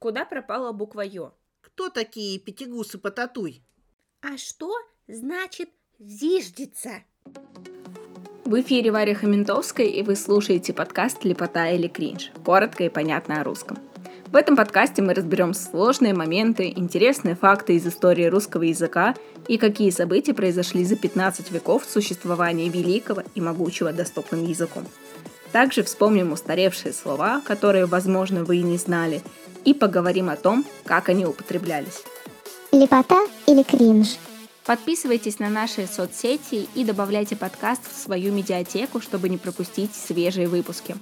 Куда пропала буква Ё? Кто такие пятигусы потатуй? А что значит зиждется? В эфире Варя Хаментовская, и вы слушаете подкаст «Лепота или кринж» – коротко и понятно о русском. В этом подкасте мы разберем сложные моменты, интересные факты из истории русского языка и какие события произошли за 15 веков существования великого и могучего доступным языком. Также вспомним устаревшие слова, которые, возможно, вы и не знали, и поговорим о том, как они употреблялись. Лепота или кринж? Подписывайтесь на наши соцсети и добавляйте подкаст в свою медиатеку, чтобы не пропустить свежие выпуски.